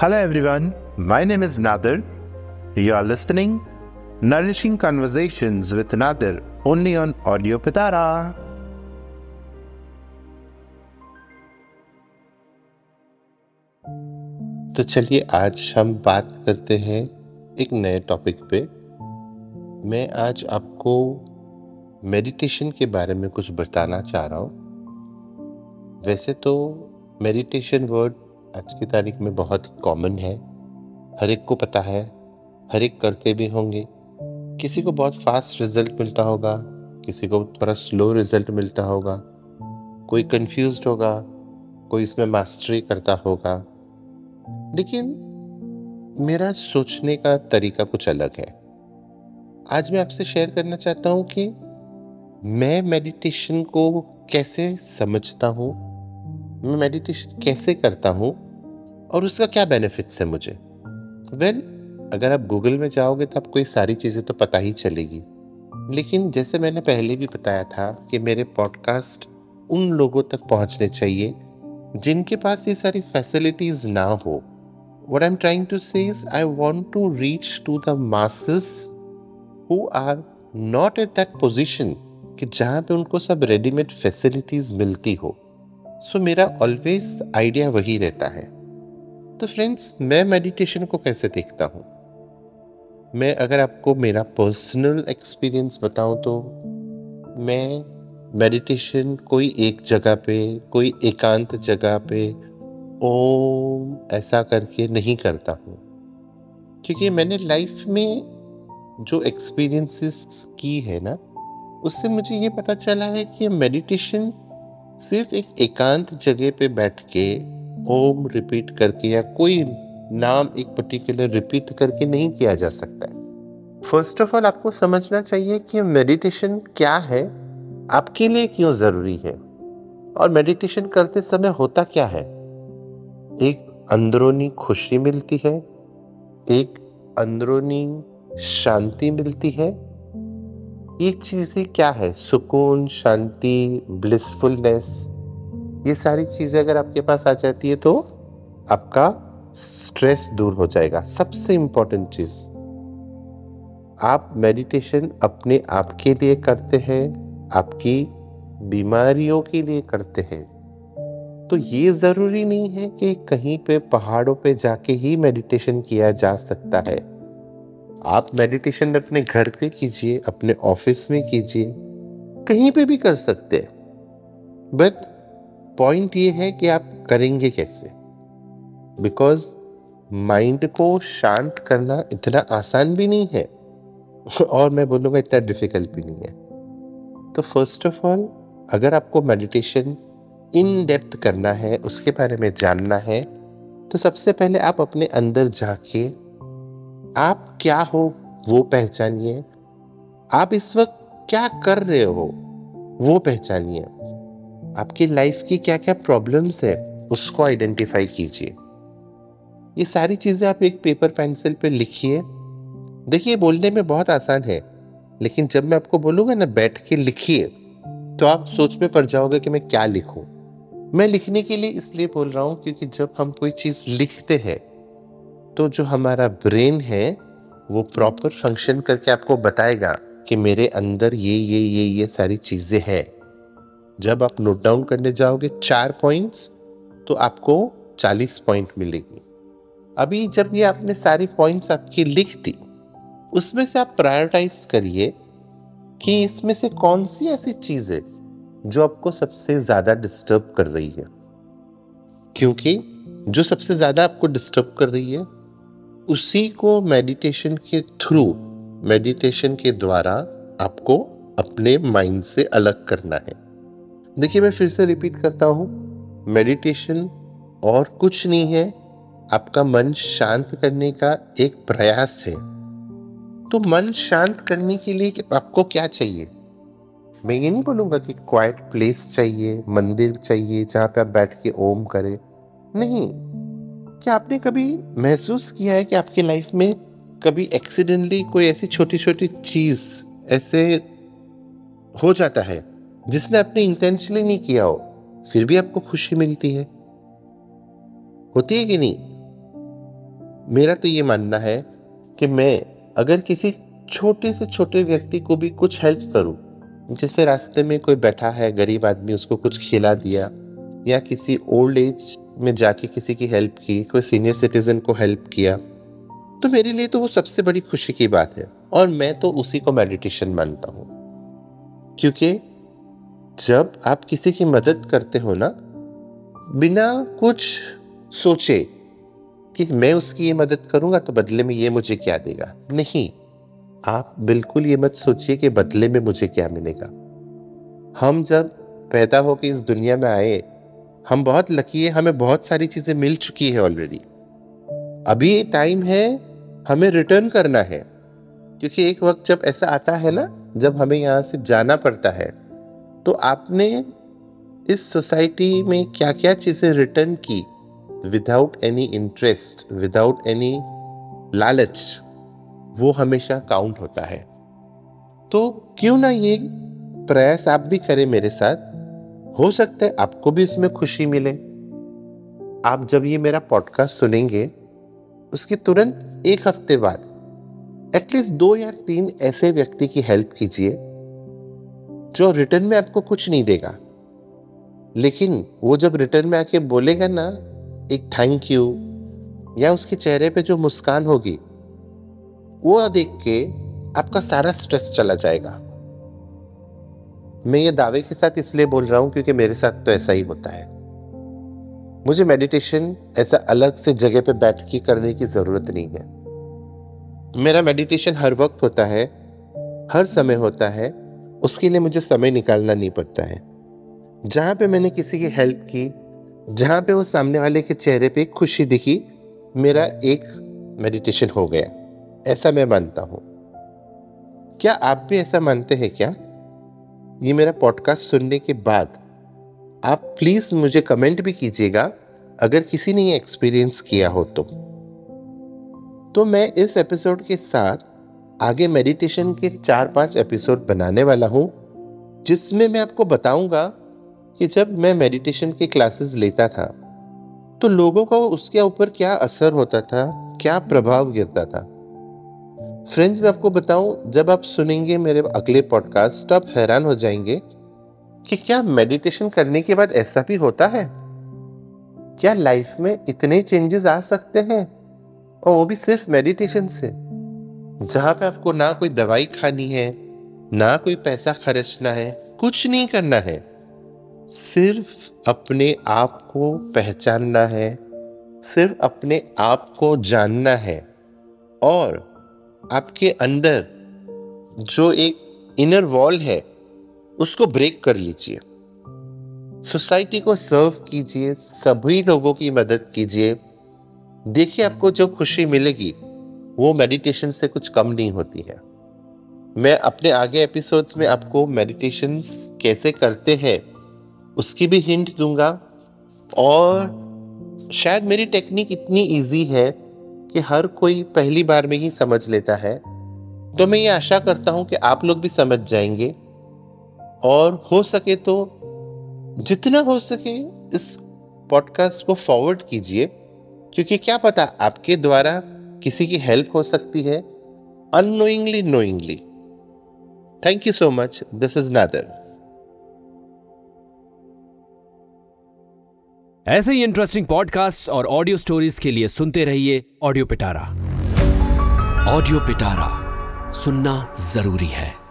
Hello everyone, my name is Nadir. You are listening Nourishing Conversations with Nadir only on Audio Pitara. तो चलिए आज हम बात करते हैं एक नए टॉपिक पे मैं आज आपको मेडिटेशन के बारे में कुछ बताना चाह रहा हूँ वैसे तो मेडिटेशन वर्ड आज की तारीख में बहुत ही कॉमन है। हर एक को पता है, हर एक करते भी होंगे। किसी को बहुत फास्ट रिज़ल्ट मिलता होगा, किसी को थोड़ा स्लो रिज़ल्ट मिलता होगा। कोई कंफ्यूज होगा, कोई इसमें मास्टरी करता होगा। लेकिन मेरा सोचने का तरीका कुछ अलग है। आज मैं आपसे शेयर करना चाहता हूँ कि मैं मेडिटेशन को कैसे समझता हूँ, मैं मेडिटेशन कैसे करता हूँ और उसका क्या बेनिफिट्स है मुझे? वेल well, अगर आप गूगल में जाओगे तो आपको ये सारी चीज़ें तो पता ही चलेगी। लेकिन जैसे मैंने पहले भी बताया था कि मेरे पॉडकास्ट उन लोगों तक पहुँचने चाहिए जिनके पास ये सारी फैसिलिटीज़ ना हो। What I'm trying to say is, I want to reach to the masses who are not at that position कि जहाँ पे उनको सब रेडीमेड फैसिलिटीज़ मिलती हो। सो so, मेरा ऑलवेज आइडिया वही रहता है। तो फ्रेंड्स मैं मेडिटेशन को कैसे देखता हूँ? मैं अगर आपको मेरा पर्सनल एक्सपीरियंस बताऊँ तो मैं मेडिटेशन कोई एक जगह पे, कोई एकांत जगह पे ओम ऐसा करके नहीं करता हूँ। क्योंकि मैंने लाइफ में जो एक्सपीरियंसेस की है ना, उससे मुझे ये पता चला है कि मेडिटेशन सिर्फ़ एक एकांत जगह पे बैठ के ओम रिपीट करके या कोई नाम एक पर्टिकुलर रिपीट करके नहीं किया जा सकता है। फ़र्स्ट ऑफ़ ऑल आपको समझना चाहिए कि मेडिटेशन क्या है, आपके लिए क्यों ज़रूरी है और मेडिटेशन करते समय होता क्या है। एक अंदरूनी खुशी मिलती है, एक अंदरूनी शांति मिलती है। ये चीज़ें क्या है? सुकून, शांति ब्लिसफुलनेस ये सारी चीज़ें अगर आपके पास आ जाती है तो आपका स्ट्रेस दूर हो जाएगा। सबसे इंपॉर्टेंट चीज़, आप मेडिटेशन अपने आप के लिए करते हैं, आपकी बीमारियों के लिए करते हैं। तो ये ज़रूरी नहीं है कि कहीं पे पहाड़ों पे जाके ही मेडिटेशन किया जा सकता है। आप मेडिटेशन अपने घर पे कीजिए, अपने ऑफ़िस में कीजिए, कहीं पे भी कर सकते हैं। बट पॉइंट ये है कि आप करेंगे कैसे? बिकॉज़ माइंड को शांत करना इतना आसान भी नहीं है, और मैं बोलूँगा इतना डिफ़िकल्ट भी नहीं है। तो फ़र्स्ट ऑफ़ ऑल अगर आपको मेडिटेशन इन डेप्थ करना है, उसके बारे में जानना है तो सबसे पहले आप अपने अंदर जाके आप क्या हो वो पहचानिए। आप इस वक्त क्या कर रहे हो वो पहचानिए। आपकी लाइफ की क्या क्या प्रॉब्लम्स है, उसको आइडेंटिफाई कीजिए। ये सारी चीज़ें आप एक पेपर पेंसिल पे लिखिए। देखिए, बोलने में बहुत आसान है, लेकिन जब मैं आपको बोलूँगा ना, बैठ के लिखिए तो आप सोच में पड़ जाओगे कि मैं क्या लिखूं। मैं लिखने के लिए इसलिए बोल रहा हूँ क्योंकि जब हम कोई चीज़ लिखते हैं तो जो हमारा ब्रेन है, वो प्रॉपर फ़ंक्शन करके आपको बताएगा कि मेरे अंदर ये ये ये ये सारी चीज़ें हैं। जब आप नोट डाउन करने जाओगे चार पॉइंट्स तो आपको चालीस पॉइंट मिलेगी। अभी जब ये आपने सारी पॉइंट्स आपकी लिख दी, उसमें से आप प्रायोरिटाइज करिए कि इसमें से कौन सी ऐसी चीज़ है जो आपको सबसे ज़्यादा डिस्टर्ब कर रही है। क्योंकि जो सबसे ज़्यादा आपको डिस्टर्ब कर रही है, उसी को मेडिटेशन के थ्रू मेडिटेशन के द्वारा आपको अपने माइंड से अलग करना है। देखिए, मैं फिर से रिपीट करता हूँ। मेडिटेशन और कुछ नहीं है। आपका मन शांत करने का एक प्रयास है। तो मन शांत करने के लिए आपको क्या चाहिए? मैं ये नहीं बोलूँगा कि क्वाइट प्लेस चाहिए, मंदिर चाहिए, जहाँ पे आप बैठ के ओम करें। नहीं। क्या आपने कभी महसूस किया है कि आपके लाइफ में कभी एक्सीडेंटली कोई ऐसी छोटी छोटी चीज़ ऐसे हो जाता है? जिसने आपने इंटेंशनली नहीं किया हो, फिर भी आपको खुशी मिलती है। होती है कि नहीं? मेरा तो ये मानना है कि मैं अगर किसी छोटे से छोटे व्यक्ति को भी कुछ हेल्प करूँ, जैसे रास्ते में कोई बैठा है, गरीब आदमी, उसको कुछ खिला दिया, या किसी ओल्ड एज में जाके किसी की हेल्प की, कोई सीनियर सिटीजन को हेल्प किया तो मेरे लिए तो वो सबसे बड़ी खुशी की बात है। और मैं तो उसी को मेडिटेशन मानता हूँ। क्योंकि जब आप किसी की मदद करते हो ना, बिना कुछ सोचे कि मैं उसकी ये मदद करूँगा तो बदले में ये मुझे क्या देगा? नहीं। आप बिल्कुल ये मत सोचिए कि बदले में मुझे क्या मिलेगा। हम जब पैदा होकर इस दुनिया में आए, हम बहुत लकी है, हमें बहुत सारी चीज़ें मिल चुकी है ऑलरेडी अभी टाइम है, हमें रिटर्न करना है। क्योंकि एक वक्त जब ऐसा आता है ना, जब हमें यहाँ से जाना पड़ता है तो आपने इस सोसाइटी में क्या क्या चीज़ें रिटर्न की? Without any interest without any लालच, वो हमेशा काउंट होता है। तो क्यों ना ये प्रयास आप भी करें मेरे साथ? हो सकता है आपको भी इसमें खुशी मिले। आप जब ये मेरा पॉडकास्ट सुनेंगे, उसके तुरंत एक हफ़्ते बाद एटलीस्ट दो या तीन ऐसे व्यक्ति की हेल्प कीजिए जो रिटर्न में आपको कुछ नहीं देगा। लेकिन वो जब रिटर्न में आके बोलेगा ना, एक थैंक यू या उसके चेहरे पे जो मुस्कान होगी, वो देख के आपका सारा स्ट्रेस चला जाएगा। मैं ये दावे के साथ इसलिए बोल रहा हूँ क्योंकि मेरे साथ तो ऐसा ही होता है। मुझे मेडिटेशन ऐसा अलग से जगह पे बैठ के करने की ज़रूरत नहीं है। मेरा मेडिटेशन हर वक्त होता है, हर समय होता है उसके लिए मुझे समय निकालना नहीं पड़ता है। जहाँ पे मैंने किसी की हेल्प की, जहाँ पे वो सामने वाले के चेहरे पे खुशी दिखी, मेरा एक मेडिटेशन हो गया। ऐसा मैं मानता हूँ। क्या आप भी ऐसा मानते हैं क्या? ये मेरा पॉडकास्ट सुनने के बाद आप प्लीज़ मुझे कमेंट भी कीजिएगा, अगर किसी ने ये एक्सपीरियंस किया हो तो। तो मैं इस एपिसोड के साथ आगे मेडिटेशन के चार पाँच एपिसोड बनाने वाला हूँ, जिसमें मैं आपको बताऊँगा कि जब मैं मेडिटेशन की क्लासेस लेता था तो लोगों का उसके ऊपर क्या असर होता था, क्या प्रभाव गिरता था। फ्रेंड्स मैं आपको बताऊँ, जब आप सुनेंगे मेरे अगले पॉडकास्ट तो आप हैरान हो जाएँगे कि क्या मेडिटेशन करने के बाद ऐसा भी होता है? क्या लाइफ में इतने चेंजेस आ सकते हैं? और वो भी सिर्फ़ मेडिटेशन से। जहाँ पे आपको ना कोई दवाई खानी है, ना कोई पैसा खर्चना है, कुछ नहीं करना है। सिर्फ़ अपने आप को पहचानना है, सिर्फ़ अपने आप को जानना है। और आपके अंदर जो एक इनर वॉल है, उसको ब्रेक कर लीजिए। सोसाइटी को सर्व कीजिए, सभी लोगों की मदद कीजिए। देखिए आपको जो खुशी मिलेगी वो मेडिटेशन से कुछ कम नहीं होती है। मैं अपने आगे एपिसोड्स में आपको मेडिटेशन कैसे करते हैं, उसकी भी हिंट दूँगा। और शायद मेरी टेक्निक इतनी इजी है कि हर कोई पहली बार में ही समझ लेता है। तो मैं ये आशा करता हूँ कि आप लोग भी समझ जाएँगे। और हो सके तो जितना हो सके इस पॉडकास्ट को फॉरवर्ड कीजिए, क्योंकि क्या पता आपके द्वारा किसी की हेल्प हो सकती है unknowingly knowingly thank you so much this is Nadar ऐसे ही इंटरेस्टिंग पॉडकास्ट और ऑडियो स्टोरीज के लिए सुनते रहिए ऑडियो पिटारा ऑडियो पिटारा सुनना ज़रूरी है।